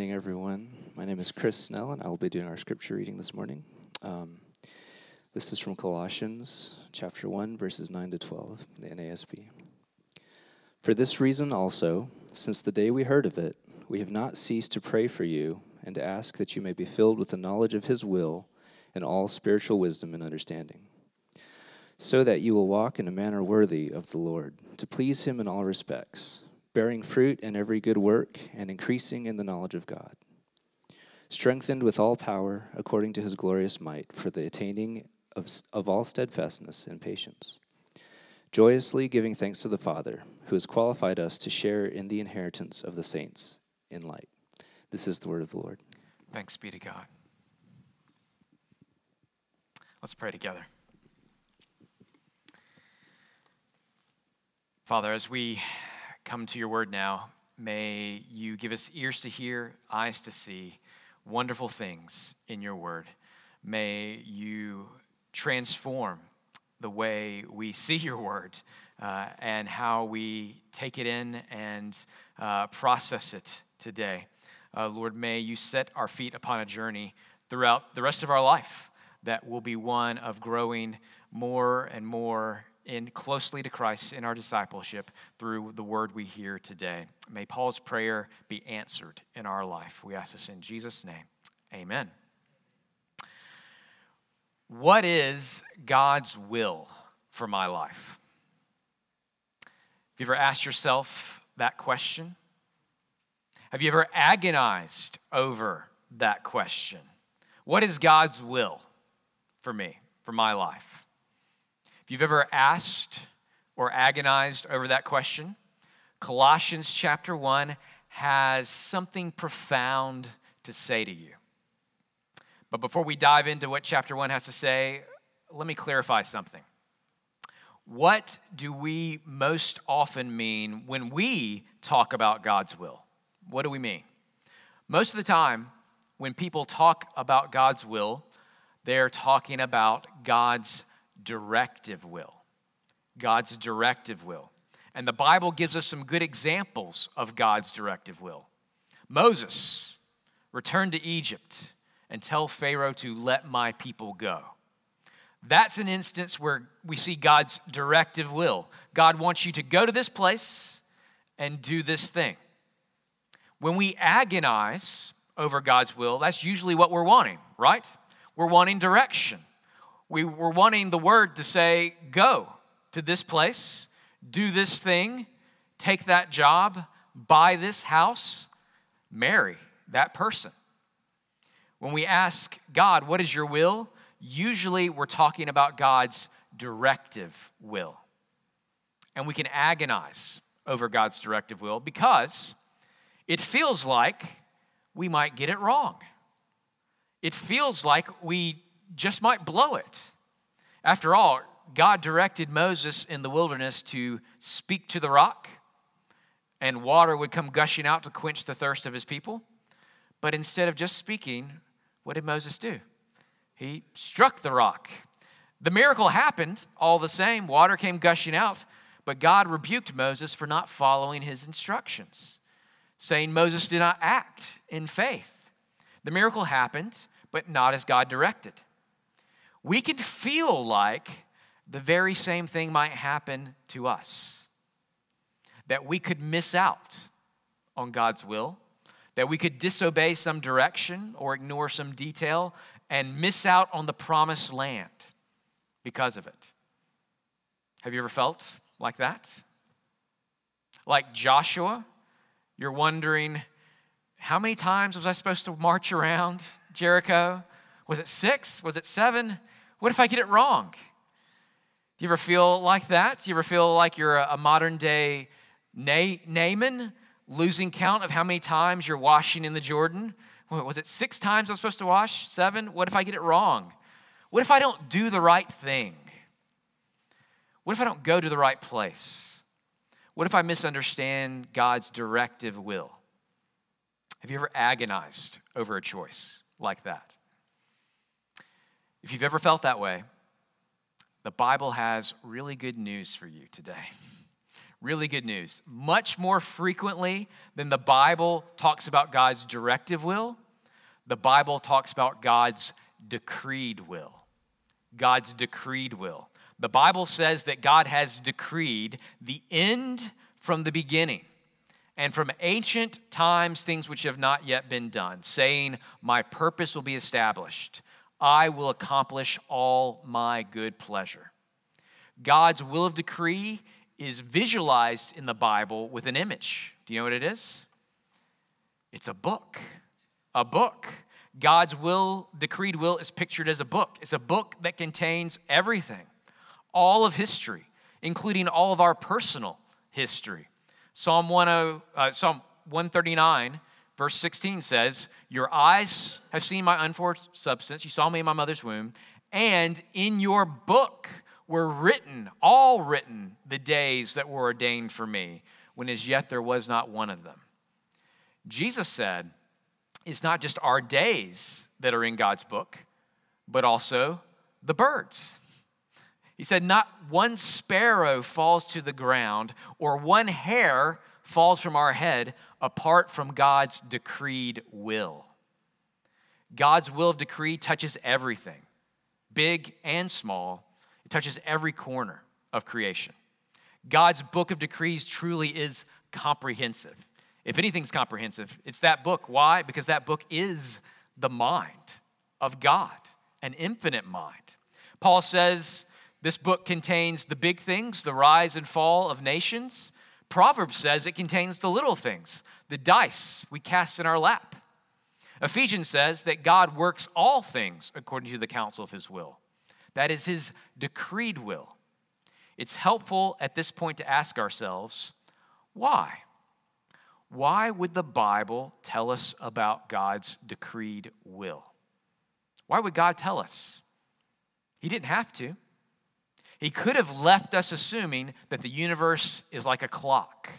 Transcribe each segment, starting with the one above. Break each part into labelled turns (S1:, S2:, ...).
S1: morning, everyone. My name is Chris Snell, and I will be doing our scripture reading this morning. Um, this is from Colossians chapter 1, verses 9 to 12, the NASB. For this reason also, since the day we heard of it, we have not ceased to pray for you and to ask that you may be filled with the knowledge of His will and all spiritual wisdom and understanding, so that you will walk in a manner worthy of the Lord, to please Him in all respects bearing fruit in every good work, and increasing in the knowledge of God, strengthened with all power according to his glorious might, for the attaining of, of all steadfastness and patience, joyously giving thanks to the Father, who has qualified us to share in the inheritance of the saints in light. This is the word of the Lord.
S2: Thanks be to God. Let's pray together. Father, as we come to your word now. May you give us ears to hear, eyes to see wonderful things in your word. May you transform the way we see your word uh, and how we take it in and uh, process it today. Uh, Lord, may you set our feet upon a journey throughout the rest of our life that will be one of growing more and more in closely to Christ in our discipleship through the word we hear today. May Paul's prayer be answered in our life. We ask this in Jesus' name. Amen. What is God's will for my life? Have you ever asked yourself that question? Have you ever agonized over that question? What is God's will for me, for my life? If you've ever asked or agonized over that question, Colossians chapter 1 has something profound to say to you. But before we dive into what chapter 1 has to say, let me clarify something. What do we most often mean when we talk about God's will? What do we mean? Most of the time, when people talk about God's will, they're talking about God's directive will. God's directive will. And the Bible gives us some good examples of God's directive will. Moses, return to Egypt and tell Pharaoh to let my people go. That's an instance where we see God's directive will. God wants you to go to this place and do this thing. When we agonize over God's will, that's usually what we're wanting, right? We're wanting direction we were wanting the word to say, go to this place, do this thing, take that job, buy this house, marry that person. When we ask God, what is your will? Usually we're talking about God's directive will. And we can agonize over God's directive will because it feels like we might get it wrong. It feels like we just might blow it. After all, God directed Moses in the wilderness to speak to the rock, and water would come gushing out to quench the thirst of his people. But instead of just speaking, what did Moses do? He struck the rock. The miracle happened all the same. Water came gushing out, but God rebuked Moses for not following his instructions, saying Moses did not act in faith. The miracle happened, but not as God directed we can feel like the very same thing might happen to us. That we could miss out on God's will, that we could disobey some direction or ignore some detail and miss out on the promised land because of it. Have you ever felt like that? Like Joshua, you're wondering, how many times was I supposed to march around Jericho? Was it six? Was it seven? What if I get it wrong? Do you ever feel like that? Do you ever feel like you're a, modern day Na- Naaman, losing count of how many times you're washing in the Jordan? Was it six times I'm supposed to wash? Seven? What if I get it wrong? What if I don't do the right thing? What if I don't go to the right place? What if I misunderstand God's directive will? Have you ever agonized over a choice like that? If you've ever felt that way, the Bible has really good news for you today. Really good news. Much more frequently than the Bible talks about God's directive will, the Bible talks about God's decreed will. God's decreed will. The Bible says that God has decreed the end from the beginning and from ancient times things which have not yet been done, saying, My purpose will be established. I will accomplish all my good pleasure. God's will of decree is visualized in the Bible with an image. Do you know what it is? It's a book. A book. God's will, decreed will, is pictured as a book. It's a book that contains everything, all of history, including all of our personal history. Psalm, 10, uh, Psalm 139, verse 16 says, Your eyes have seen my unformed substance. You saw me in my mother's womb. And in your book were written, all written, the days that were ordained for me, when as yet there was not one of them. Jesus said, It's not just our days that are in God's book, but also the birds. He said, Not one sparrow falls to the ground, or one hair falls from our head apart from God's decreed will. God's will of decree touches everything, big and small. It touches every corner of creation. God's book of decrees truly is comprehensive. If anything's comprehensive, it's that book. Why? Because that book is the mind of God, an infinite mind. Paul says this book contains the big things, the rise and fall of nations. Proverbs says it contains the little things, the dice we cast in our lap. Ephesians says that God works all things according to the counsel of his will. That is his decreed will. It's helpful at this point to ask ourselves why? Why would the Bible tell us about God's decreed will? Why would God tell us? He didn't have to. He could have left us assuming that the universe is like a clock.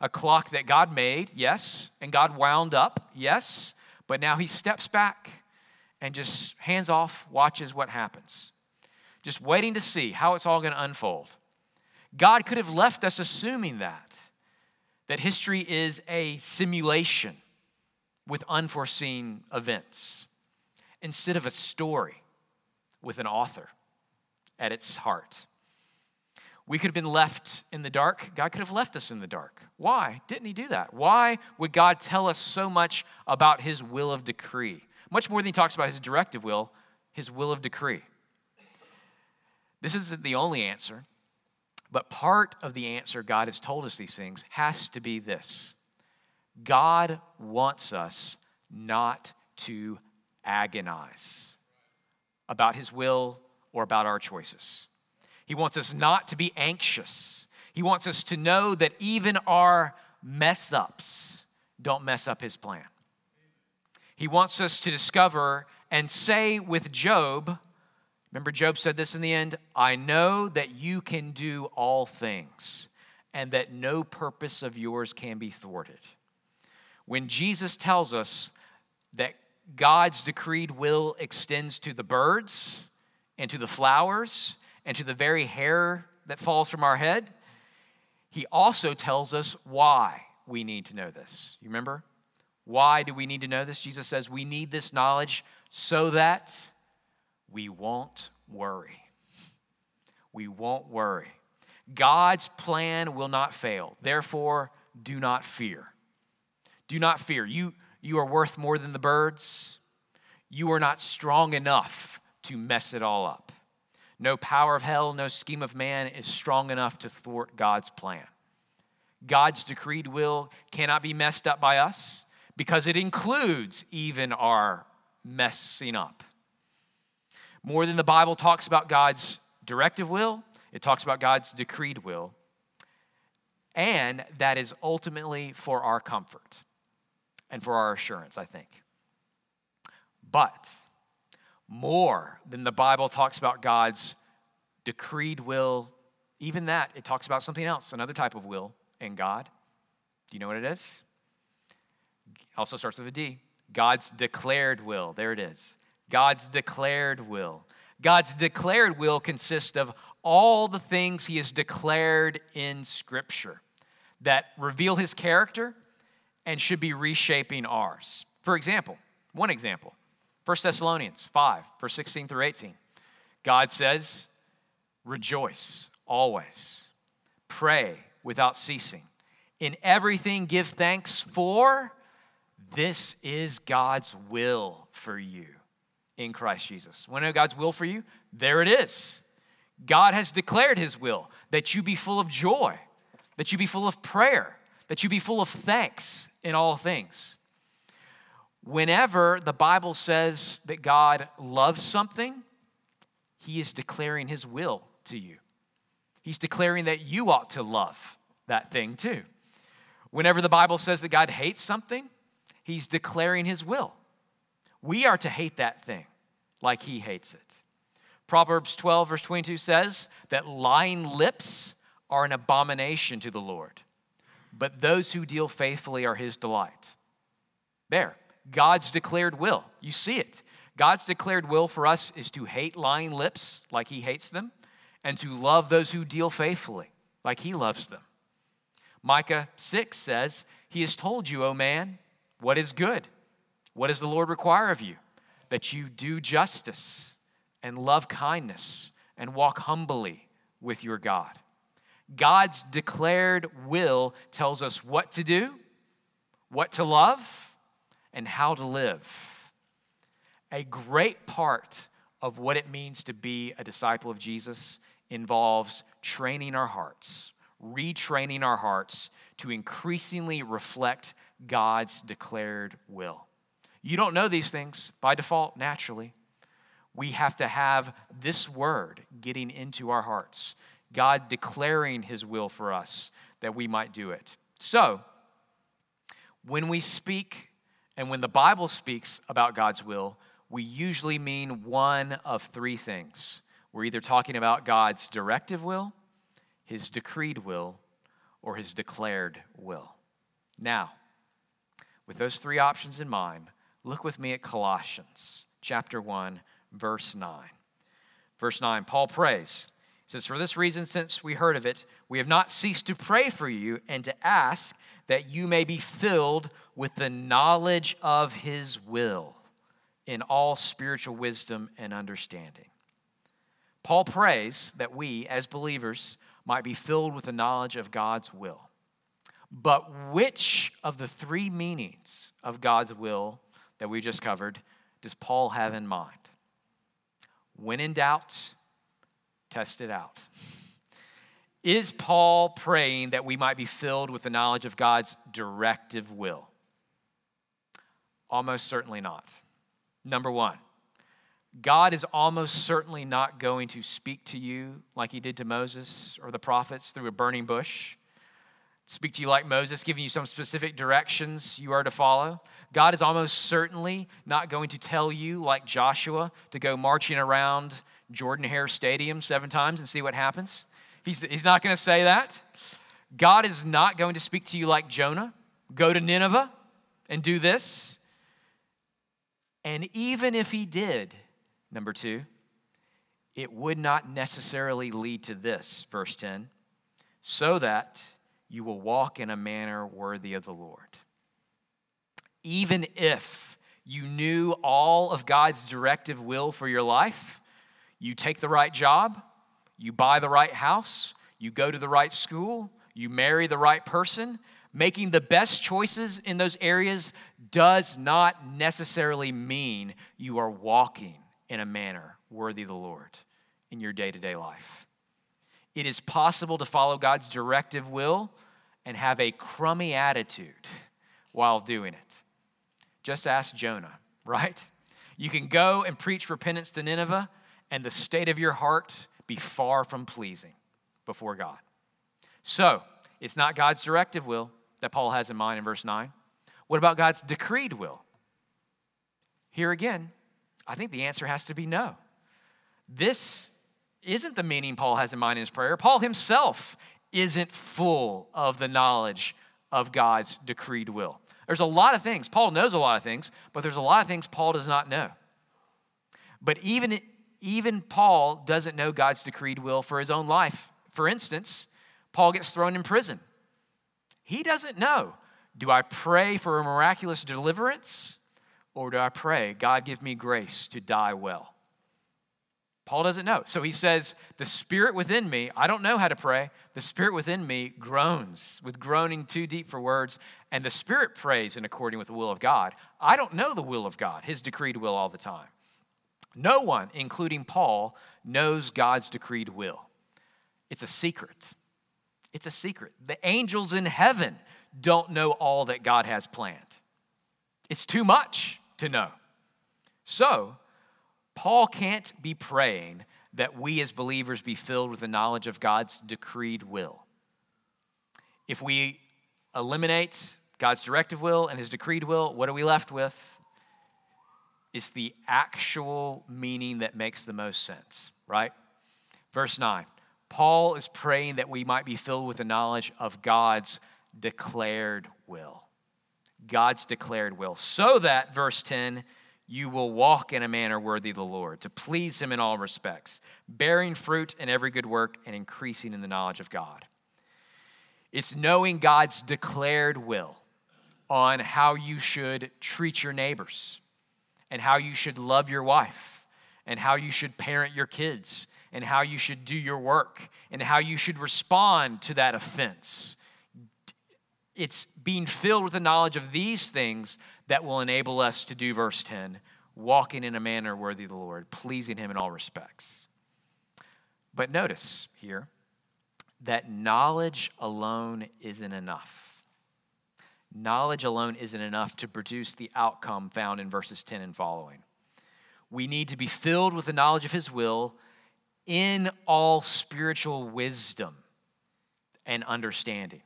S2: A clock that God made, yes, and God wound up, yes, but now he steps back and just hands off, watches what happens, just waiting to see how it's all going to unfold. God could have left us assuming that, that history is a simulation with unforeseen events instead of a story with an author at its heart. We could have been left in the dark. God could have left us in the dark. Why didn't He do that? Why would God tell us so much about His will of decree? Much more than He talks about His directive will, His will of decree. This isn't the only answer, but part of the answer God has told us these things has to be this God wants us not to agonize about His will or about our choices. He wants us not to be anxious. He wants us to know that even our mess ups don't mess up his plan. He wants us to discover and say with Job, remember, Job said this in the end I know that you can do all things and that no purpose of yours can be thwarted. When Jesus tells us that God's decreed will extends to the birds, and to the flowers and to the very hair that falls from our head, he also tells us why we need to know this. You remember? Why do we need to know this? Jesus says we need this knowledge so that we won't worry. We won't worry. God's plan will not fail. Therefore, do not fear. Do not fear. You, you are worth more than the birds. You are not strong enough to mess it all up. No power of hell, no scheme of man is strong enough to thwart God's plan. God's decreed will cannot be messed up by us because it includes even our messing up. More than the Bible talks about God's directive will, it talks about God's decreed will. And that is ultimately for our comfort and for our assurance, I think. But more than the Bible talks about God's decreed will. Even that, it talks about something else, another type of will in God. Do you know what it is? Also starts with a D. God's declared will. There it is. God's declared will. God's declared will consists of all the things he has declared in Scripture that reveal his character and should be reshaping ours. For example, one example 1 Thessalonians 5, verse 16 through 18. God says, Rejoice always, pray without ceasing. In everything, give thanks for this is God's will for you in Christ Jesus. To know God's will for you? There it is. God has declared his will that you be full of joy, that you be full of prayer, that you be full of thanks in all things. Whenever the Bible says that God loves something, he is declaring his will to you. He's declaring that you ought to love that thing too. Whenever the Bible says that God hates something, he's declaring his will. We are to hate that thing like he hates it. Proverbs 12, verse 22 says that lying lips are an abomination to the Lord, but those who deal faithfully are his delight. There, God's declared will. You see it. God's declared will for us is to hate lying lips like he hates them and to love those who deal faithfully like he loves them. Micah 6 says, He has told you, O man, what is good. What does the Lord require of you? That you do justice and love kindness and walk humbly with your God. God's declared will tells us what to do, what to love, and how to live. A great part of what it means to be a disciple of Jesus involves training our hearts, retraining our hearts to increasingly reflect God's declared will. You don't know these things by default, naturally. We have to have this word getting into our hearts, God declaring his will for us that we might do it. So, when we speak and when the Bible speaks about God's will, we usually mean one of three things. We're either talking about God's directive will, his decreed will, or his declared will. Now, with those three options in mind, look with me at Colossians chapter 1, verse 9. Verse 9, Paul prays. He says, For this reason, since we heard of it, we have not ceased to pray for you and to ask that you may be filled with the knowledge of his will in all spiritual wisdom and understanding. Paul prays that we, as believers, might be filled with the knowledge of God's will. But which of the three meanings of God's will that we just covered does Paul have in mind? When in doubt, test it out. Is Paul praying that we might be filled with the knowledge of God's directive will? Almost certainly not. Number one, God is almost certainly not going to speak to you like he did to Moses or the prophets through a burning bush. Speak to you like Moses, giving you some specific directions you are to follow. God is almost certainly not going to tell you, like Joshua, to go marching around Jordan Hare Stadium seven times and see what happens. He's, he's not going to say that. God is not going to speak to you like Jonah go to Nineveh and do this. And even if he did, number two, it would not necessarily lead to this, verse 10, so that you will walk in a manner worthy of the Lord. Even if you knew all of God's directive will for your life, you take the right job, you buy the right house, you go to the right school, you marry the right person, making the best choices in those areas does not necessarily mean you are walking in a manner worthy of the Lord in your day to day life. It is possible to follow God's directive will and have a crummy attitude while doing it. Just ask Jonah, right? You can go and preach repentance to Nineveh, and the state of your heart be far from pleasing before God. So, it's not God's directive will that Paul has in mind in verse 9. What about God's decreed will? Here again, I think the answer has to be no. This isn't the meaning Paul has in mind in his prayer. Paul himself isn't full of the knowledge of God's decreed will. There's a lot of things. Paul knows a lot of things, but there's a lot of things Paul does not know. But even Even Paul doesn't know God's decreed will for his own life. For instance, Paul gets thrown in prison. He doesn't know do I pray for a miraculous deliverance or do I pray, God, give me grace to die well? Paul doesn't know. So he says, The spirit within me, I don't know how to pray. The spirit within me groans with groaning too deep for words, and the spirit prays in according with the will of God. I don't know the will of God, his decreed will all the time. No one, including Paul, knows God's decreed will. It's a secret. It's a secret. The angels in heaven don't know all that God has planned. It's too much to know. So, Paul can't be praying that we as believers be filled with the knowledge of God's decreed will. If we eliminate God's directive will and his decreed will, what are we left with? It's the actual meaning that makes the most sense, right? Verse 9 Paul is praying that we might be filled with the knowledge of God's declared will. God's declared will. So that, verse 10, you will walk in a manner worthy of the Lord, to please Him in all respects, bearing fruit in every good work and increasing in the knowledge of God. It's knowing God's declared will on how you should treat your neighbors, and how you should love your wife, and how you should parent your kids, and how you should do your work, and how you should respond to that offense it's being filled with the knowledge of these things that will enable us to do verse 10 walking in a manner worthy of the Lord, pleasing Him in all respects. But notice here that knowledge alone isn't enough. Knowledge alone isn't enough to produce the outcome found in verses 10 and following. We need to be filled with the knowledge of His will in all spiritual wisdom and understanding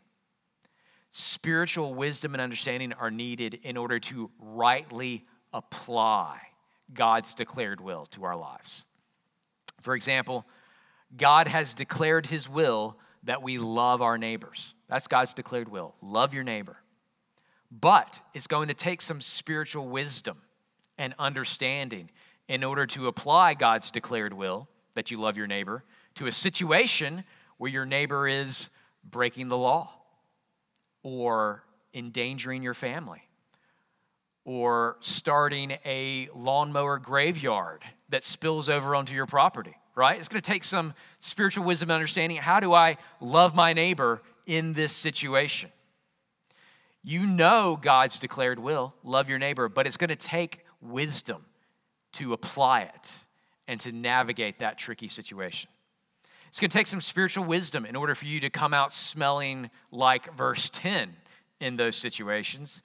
S2: spiritual wisdom and understanding are needed in order to rightly apply God's declared will to our lives. For example, God has declared his will that we love our neighbors. That's God's declared will. Love your neighbor. But it's going to take some spiritual wisdom and understanding in order to apply God's declared will that you love your neighbor to a situation where your neighbor is breaking the law or endangering your family or starting a lawnmower graveyard that spills over onto your property, right? It's going to take some spiritual wisdom and understanding. How do I love my neighbor in this situation? You know God's declared will, love your neighbor, but it's going to take wisdom to apply it and to navigate that tricky situation. It's going to take some spiritual wisdom in order for you to come out smelling like verse 10 in those situations,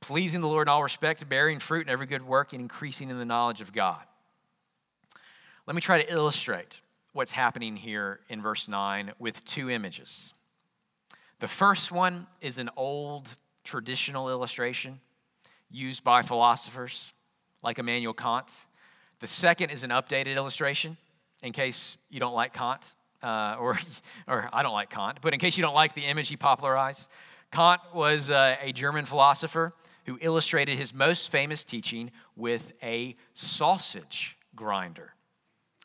S2: pleasing the Lord in all respect, bearing fruit in every good work, and increasing in the knowledge of God. Let me try to illustrate what's happening here in verse 9 with two images. The first one is an old traditional illustration used by philosophers like Immanuel Kant. The second is an updated illustration in case you don't like Kant uh, or, or I don't like Kant, but in case you don't like the image he popularized, Kant was uh, a German philosopher who illustrated his most famous teaching with a sausage grinder.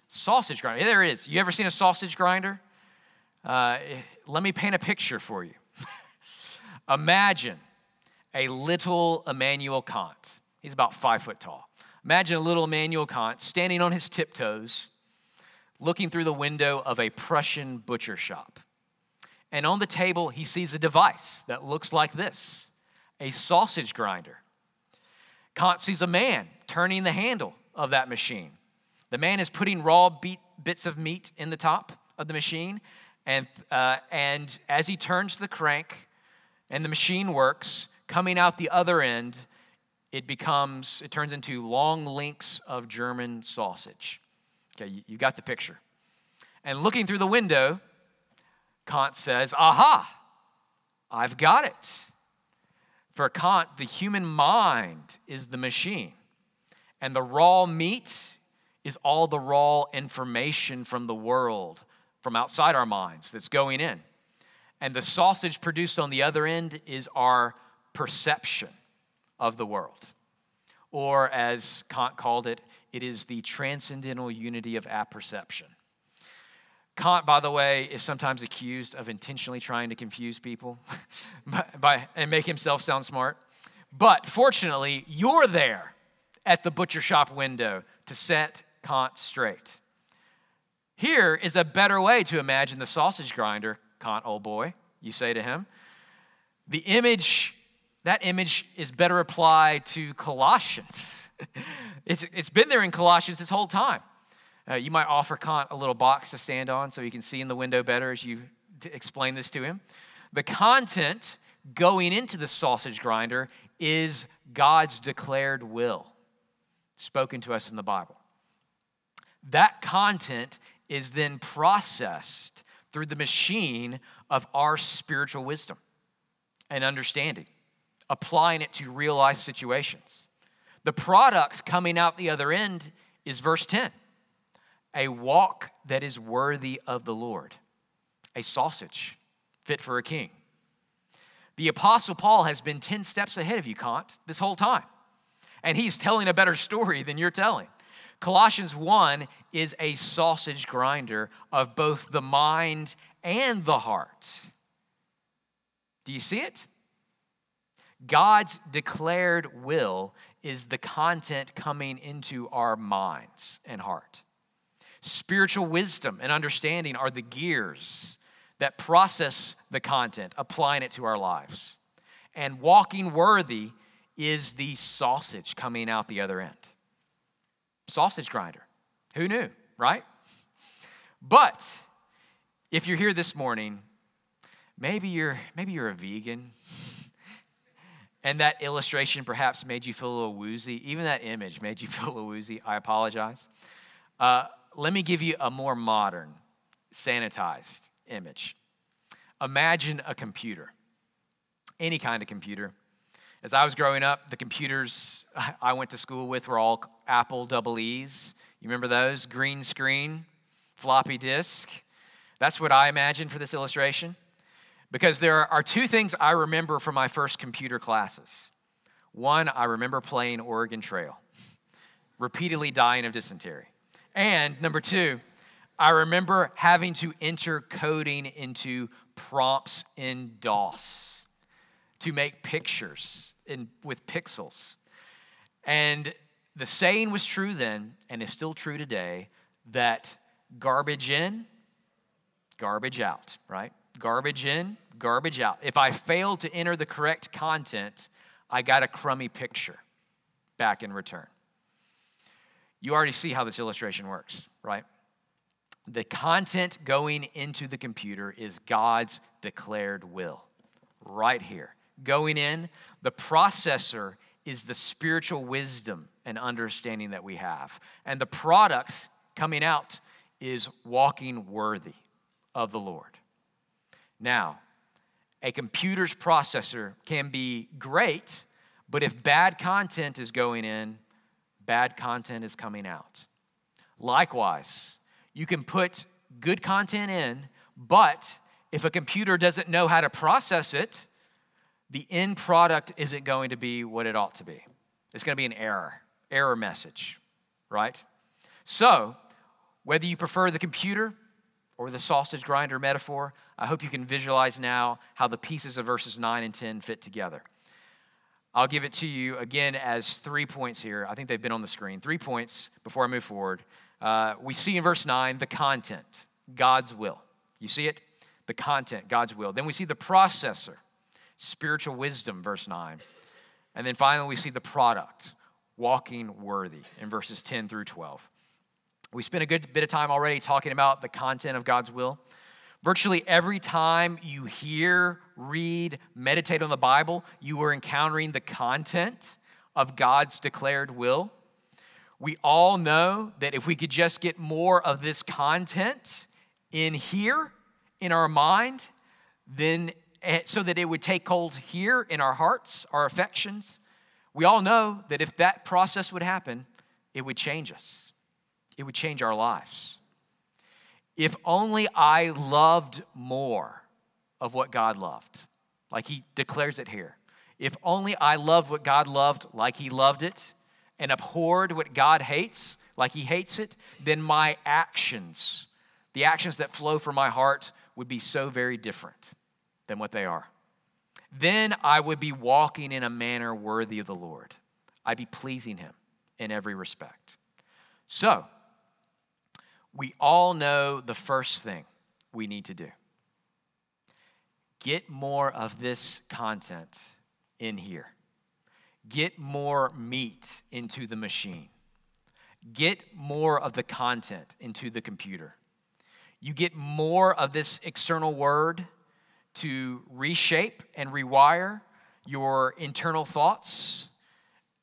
S2: Sausage grinder. There it is. You ever seen a sausage grinder? Uh, let me paint a picture for you. Imagine a little Immanuel Kant. He's about five foot tall. Imagine a little Immanuel Kant standing on his tiptoes looking through the window of a Prussian butcher shop. And on the table, he sees a device that looks like this a sausage grinder. Kant sees a man turning the handle of that machine. The man is putting raw bits of meat in the top of the machine, and, uh, and as he turns the crank and the machine works, coming out the other end, it becomes, it turns into long links of German sausage. Okay, you, got the picture. And looking through the window, Kant says, Aha, I've got it. For Kant, the human mind is the machine, and the raw meat is all the raw information from the world, from outside our minds, that's going in. And the sausage produced on the other end is our perception of the world. or as Kant called it, it is the transcendental unity of apperception. Kant, by the way, is sometimes accused of intentionally trying to confuse people by, by, and make himself sound smart. But fortunately, you're there at the butcher shop window to set Kant straight. Here is a better way to imagine the sausage grinder, Kant, old boy, you say to him. The image, that image is better applied to Colossians. it's, it's been there in Colossians this whole time. Uh, you might offer Kant a little box to stand on so he can see in the window better as you explain this to him. The content going into the sausage grinder is God's declared will, spoken to us in the Bible. That content is then processed through the machine of our spiritual wisdom and understanding, applying it to real life situations. The product coming out the other end is verse 10 a walk that is worthy of the Lord, a sausage fit for a king. The Apostle Paul has been 10 steps ahead of you, Kant, this whole time. And he's telling a better story than you're telling. Colossians 1 is a sausage grinder of both the mind and the heart. Do you see it? God's declared will is the content coming into our minds and heart. Spiritual wisdom and understanding are the gears that process the content, applying it to our lives. And walking worthy is the sausage coming out the other end sausage grinder. Who knew, right? But if you're here this morning, maybe you're maybe you're a vegan. And that illustration perhaps made you feel a little woozy. Even that image made you feel a little woozy. I apologize. Uh, let me give you a more modern, sanitized image. Imagine a computer, any kind of computer. As I was growing up, the computers I went to school with were all Apple double E's. You remember those? Green screen, floppy disk. That's what I imagined for this illustration. Because there are two things I remember from my first computer classes. One, I remember playing Oregon Trail, repeatedly dying of dysentery. And number two, I remember having to enter coding into prompts in DOS to make pictures in, with pixels. And the saying was true then and is still true today that garbage in, garbage out, right? Garbage in, garbage out. If I fail to enter the correct content, I got a crummy picture back in return. You already see how this illustration works, right? The content going into the computer is God's declared will, right here. Going in, the processor is the spiritual wisdom and understanding that we have. And the product coming out is walking worthy of the Lord. Now, a computer's processor can be great, but if bad content is going in, bad content is coming out. Likewise, you can put good content in, but if a computer doesn't know how to process it, the end product isn't going to be what it ought to be. It's going to be an error, error message, right? So, whether you prefer the computer or the sausage grinder metaphor, I hope you can visualize now how the pieces of verses 9 and 10 fit together. I'll give it to you again as three points here. I think they've been on the screen. Three points before I move forward. Uh, we see in verse 9 the content, God's will. You see it? The content, God's will. Then we see the processor, spiritual wisdom, verse 9. And then finally, we see the product, walking worthy, in verses 10 through 12. We spent a good bit of time already talking about the content of God's will. Virtually every time you hear, read, meditate on the Bible, you are encountering the content of God's declared will. We all know that if we could just get more of this content in here, in our mind, then Eh, so that it would take hold here in our hearts, our affections. We all know that if that process would happen, it would change us, it would change our lives. If only I loved more of what God loved, like he declares it here. If only I loved what God loved like he loved it, and abhorred what God hates, like he hates it, then my actions, the actions that flow from my heart, would be so very different than what they are. Then I would be walking in a manner worthy of the Lord. I'd be pleasing him in every respect. So, we all know the first thing we need to do get more of this content in here, get more meat into the machine, get more of the content into the computer. You get more of this external word to reshape and rewire your internal thoughts.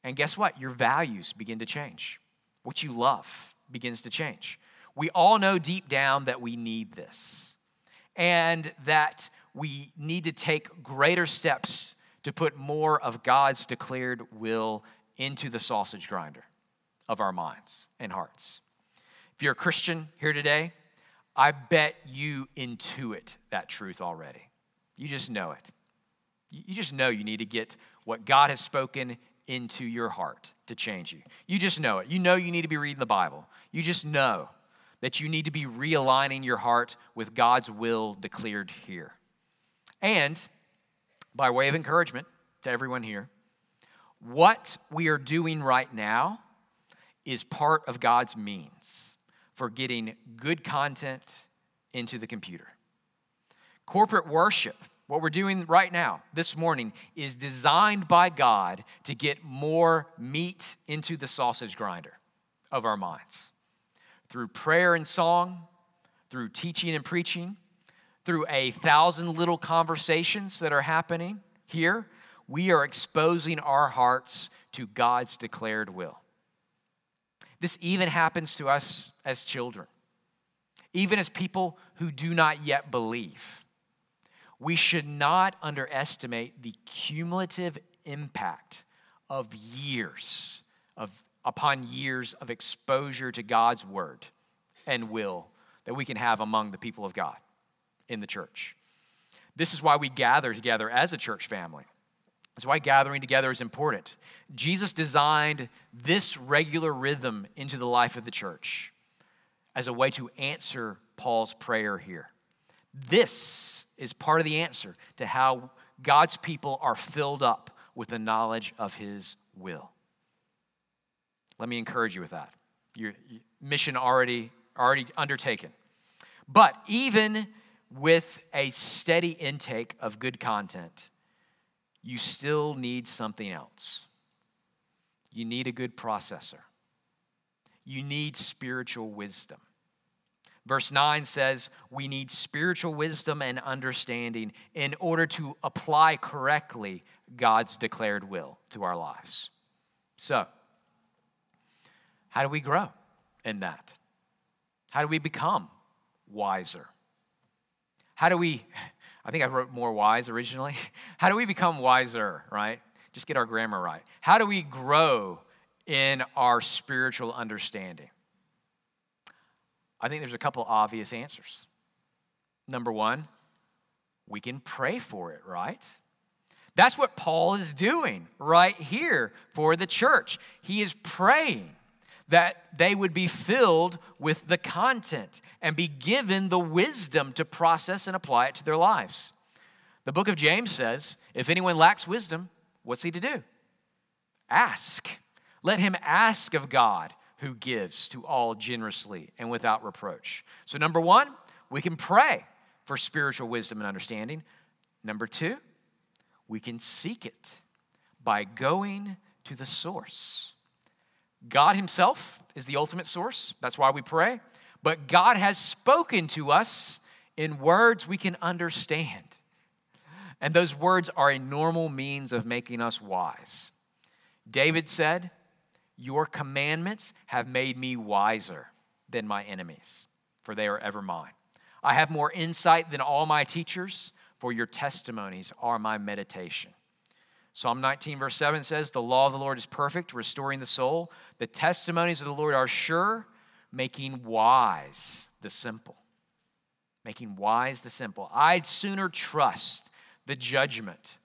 S2: And guess what? Your values begin to change. What you love begins to change. We all know deep down that we need this and that we need to take greater steps to put more of God's declared will into the sausage grinder of our minds and hearts. If you're a Christian here today, I bet you intuit that truth already. You just know it. You just know you need to get what God has spoken into your heart to change you. You just know it. You know you need to be reading the Bible. You just know that you need to be realigning your heart with God's will declared here. And by way of encouragement to everyone here, what we are doing right now is part of God's means for getting good content into the computer. Corporate worship, what we're doing right now, this morning, is designed by God to get more meat into the sausage grinder of our minds. Through prayer and song, through teaching and preaching, through a thousand little conversations that are happening here, we are exposing our hearts to God's declared will. This even happens to us as children, even as people who do not yet believe. We should not underestimate the cumulative impact of years of upon years of exposure to God's word and will that we can have among the people of God in the church. This is why we gather together as a church family. That's why gathering together is important. Jesus designed this regular rhythm into the life of the church as a way to answer Paul's prayer here. This is part of the answer to how God's people are filled up with the knowledge of his will. Let me encourage you with that. Your mission already already undertaken. But even with a steady intake of good content, you still need something else. You need a good processor. You need spiritual wisdom. Verse 9 says, We need spiritual wisdom and understanding in order to apply correctly God's declared will to our lives. So, how do we grow in that? How do we become wiser? How do we, I think I wrote more wise originally. How do we become wiser, right? Just get our grammar right. How do we grow in our spiritual understanding? I think there's a couple obvious answers. Number one, we can pray for it, right? That's what Paul is doing right here for the church. He is praying that they would be filled with the content and be given the wisdom to process and apply it to their lives. The book of James says if anyone lacks wisdom, what's he to do? Ask. Let him ask of God who gives to all generously and without reproach. So, number one, we can pray for spiritual wisdom and understanding. Number two, we can seek it by going to the source. God Himself is the ultimate source. That's why we pray. But God has spoken to us in words we can understand. And those words are a normal means of making us wise. David said, Your commandments have made me wiser than my enemies, for they are ever mine. I have more insight than all my teachers, for your testimonies are my meditation. Psalm 19, verse 7 says, The law of the Lord is perfect, restoring the soul. The testimonies of the Lord are sure, making wise the simple. Making wise the simple. I'd sooner trust the judgment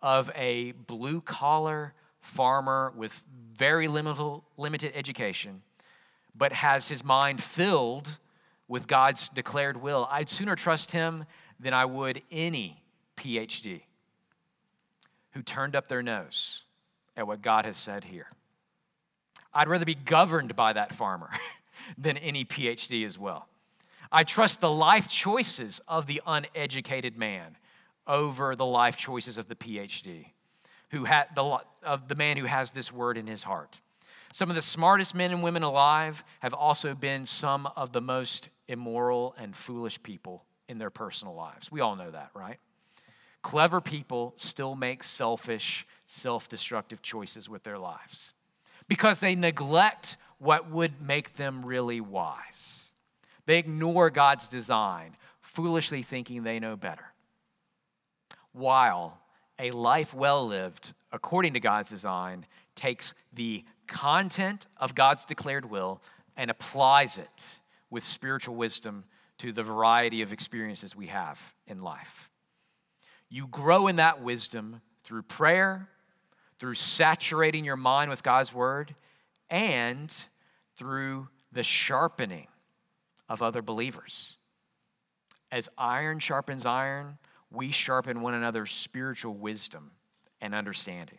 S2: of a blue collar farmer with very limited, limited education, but has his mind filled with God's declared will, I'd sooner trust him than I would any PhD who turned up their nose at what God has said here. I'd rather be governed by that farmer than any PhD as well. I trust the life choices of the uneducated man over the life choices of the PhD, who had the, of the man who has this word in his heart. Some of the smartest men and women alive have also been some of the most immoral and foolish people in their personal lives. We all know that, right? Clever people still make selfish, self destructive choices with their lives because they neglect what would make them really wise. They ignore God's design, foolishly thinking they know better. While a life well lived according to God's design takes the content of God's declared will and applies it with spiritual wisdom to the variety of experiences we have in life. You grow in that wisdom through prayer, through saturating your mind with God's word, and through the sharpening of other believers. As iron sharpens iron, we sharpen one another's spiritual wisdom and understanding.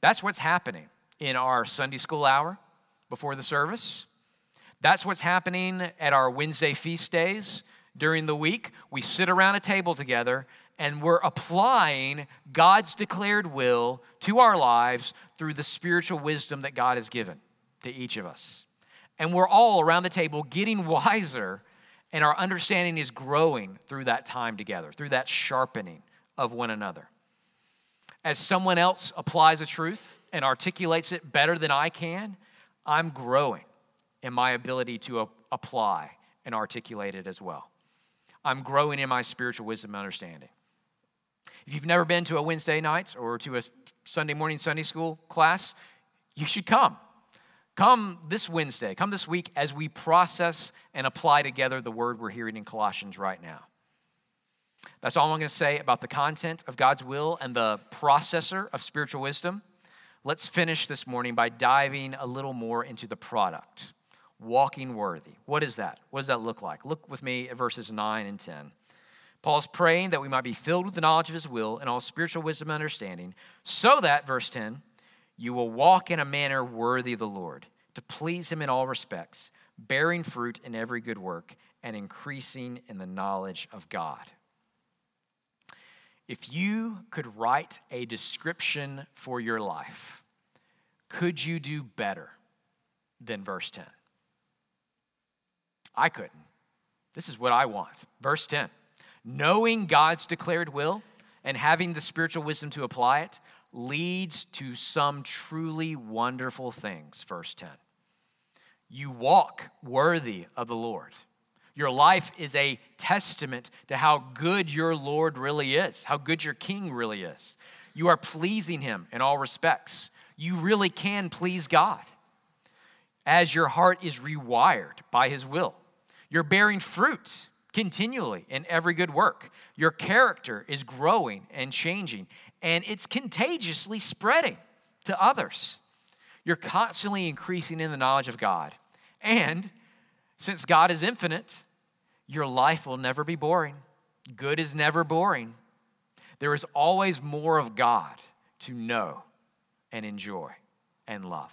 S2: That's what's happening in our Sunday school hour before the service. That's what's happening at our Wednesday feast days during the week. We sit around a table together and we're applying God's declared will to our lives through the spiritual wisdom that God has given to each of us. And we're all around the table getting wiser, and our understanding is growing through that time together, through that sharpening of one another. As someone else applies a truth and articulates it better than I can, I'm growing in my ability to apply and articulate it as well. I'm growing in my spiritual wisdom and understanding. If you've never been to a Wednesday night or to a Sunday morning Sunday school class, you should come. Come this Wednesday, come this week as we process and apply together the word we're hearing in Colossians right now. That's all I'm going to say about the content of God's will and the processor of spiritual wisdom. Let's finish this morning by diving a little more into the product walking worthy. What is that? What does that look like? Look with me at verses 9 and 10. Paul's praying that we might be filled with the knowledge of his will and all spiritual wisdom and understanding, so that, verse 10, you will walk in a manner worthy of the Lord, to please him in all respects, bearing fruit in every good work, and increasing in the knowledge of God. If you could write a description for your life, could you do better than verse 10? I couldn't. This is what I want. Verse 10 knowing God's declared will and having the spiritual wisdom to apply it leads to some truly wonderful things. Verse 10. You walk worthy of the Lord. Your life is a testament to how good your Lord really is, how good your King really is. You are pleasing Him in all respects. You really can please God as your heart is rewired by His will. You're bearing fruit continually in every good work. Your character is growing and changing, and it's contagiously spreading to others. You're constantly increasing in the knowledge of God. And since God is infinite, your life will never be boring. Good is never boring. There is always more of God to know and enjoy and love.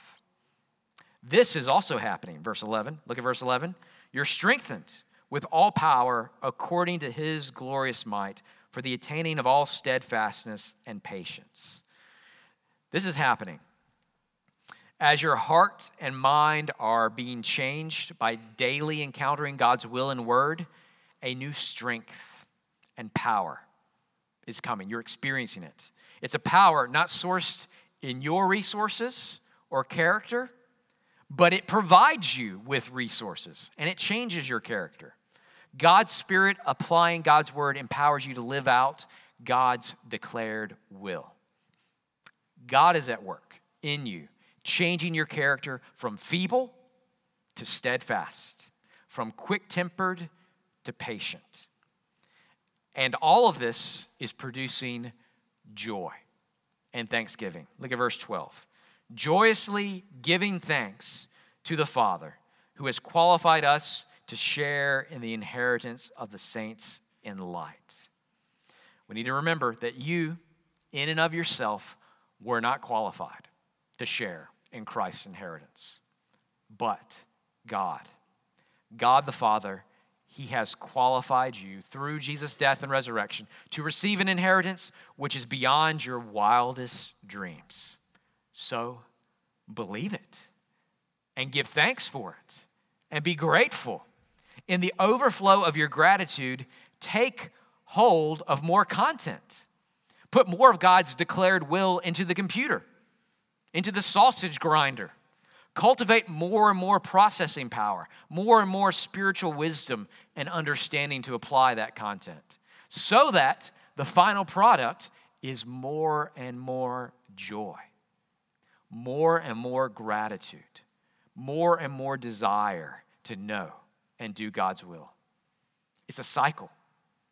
S2: This is also happening. Verse 11. Look at verse 11. You're strengthened with all power according to his glorious might for the attaining of all steadfastness and patience. This is happening. As your heart and mind are being changed by daily encountering God's will and word, a new strength and power is coming. You're experiencing it. It's a power not sourced in your resources or character, but it provides you with resources and it changes your character. God's Spirit applying God's word empowers you to live out God's declared will. God is at work in you, changing your character from feeble to steadfast, from quick tempered to patient. And all of this is producing joy and thanksgiving. Look at verse 12. joyously giving thanks to the Father who has qualified us to share in the inheritance of the saints in light. We need to remember that you, in and of yourself, were not qualified to share in Christ's inheritance, but God. God the Father, He has qualified you through Jesus' death and resurrection to receive an inheritance which is beyond your wildest dreams. So believe it and give thanks for it and be grateful. In the overflow of your gratitude, take hold of more content. Put more of God's declared will into the computer, into the sausage grinder. Cultivate more and more processing power, more and more spiritual wisdom and understanding to apply that content, so that the final product is more and more joy more and more gratitude, more and more desire to know and do God's will. It's a cycle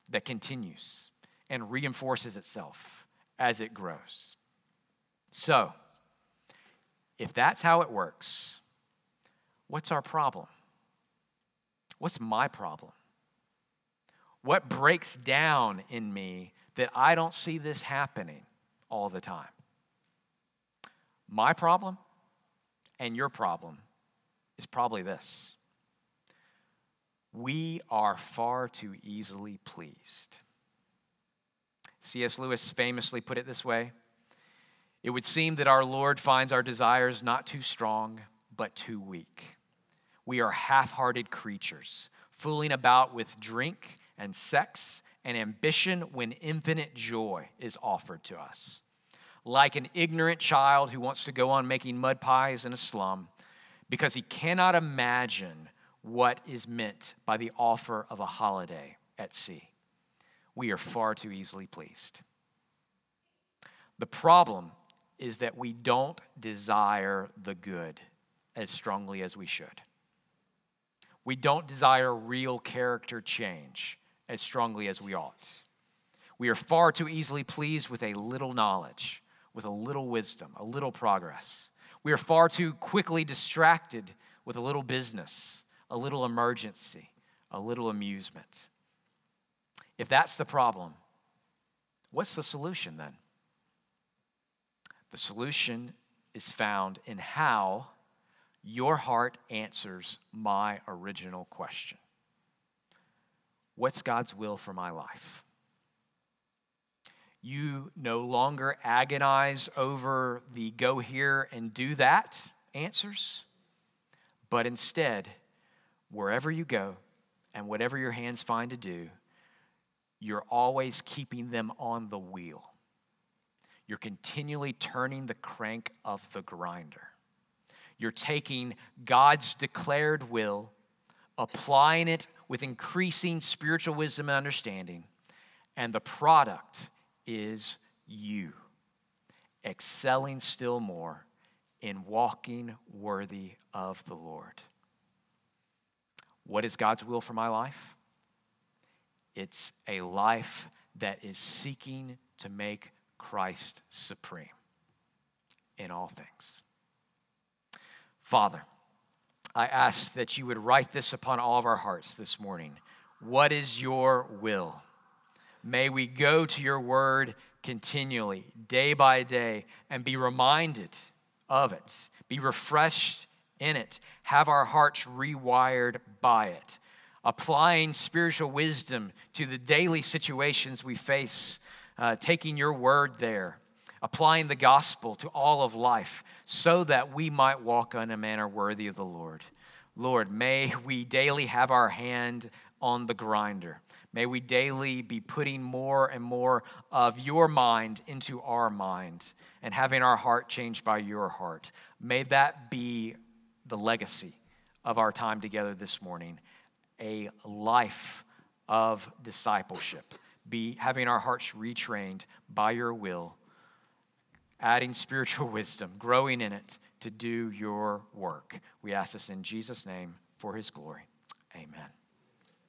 S2: that continues and reinforces itself as it grows. So, if that's how it works, what's our problem? What's my problem? What breaks down in me that I don't see this happening all the time? My problem and your problem is probably this we are far too easily pleased. C.S. Lewis famously put it this way It would seem that our Lord finds our desires not too strong, but too weak. We are half hearted creatures, fooling about with drink and sex and ambition when infinite joy is offered to us like an ignorant child who wants to go on making mud pies in a slum because he cannot imagine what is meant by the offer of a holiday at sea. We are far too easily pleased. The problem is that we don't desire the good as strongly as we should. We don't desire real character change as strongly as we ought. We are far too easily pleased with a little knowledge with a little wisdom, a little progress. We are far too quickly distracted with a little business, a little emergency, a little amusement. If that's the problem, what's the solution then? The solution is found in how your heart answers my original question What's God's will for my life? You no longer agonize over the go here and do that answers, but instead, wherever you go and whatever your hands find to do, you're always keeping them on the wheel. You're continually turning the crank of the grinder. You're taking God's declared will, applying it with increasing spiritual wisdom and understanding, and the product is you, excelling still more in walking worthy of the Lord. What is God's will for my life? It's a life that is seeking to make Christ supreme in all things. Father, I ask that you would write this upon all of our hearts this morning. What is your will? May we go to your word continually, day by day, and be reminded of it, be refreshed in it, have our hearts rewired by it, applying spiritual wisdom to the daily situations we face, uh, taking your word there, applying the gospel to all of life, so that we might walk in a manner worthy of the Lord. Lord, may we daily have our hand on the grinder May we daily be putting more and more of your mind into our mind and having our heart changed by your heart. May that be the legacy of our time together this morning a life of discipleship, be having our hearts retrained by your will, adding spiritual wisdom, growing in it to do your work. We ask this in Jesus' name for his glory. Amen.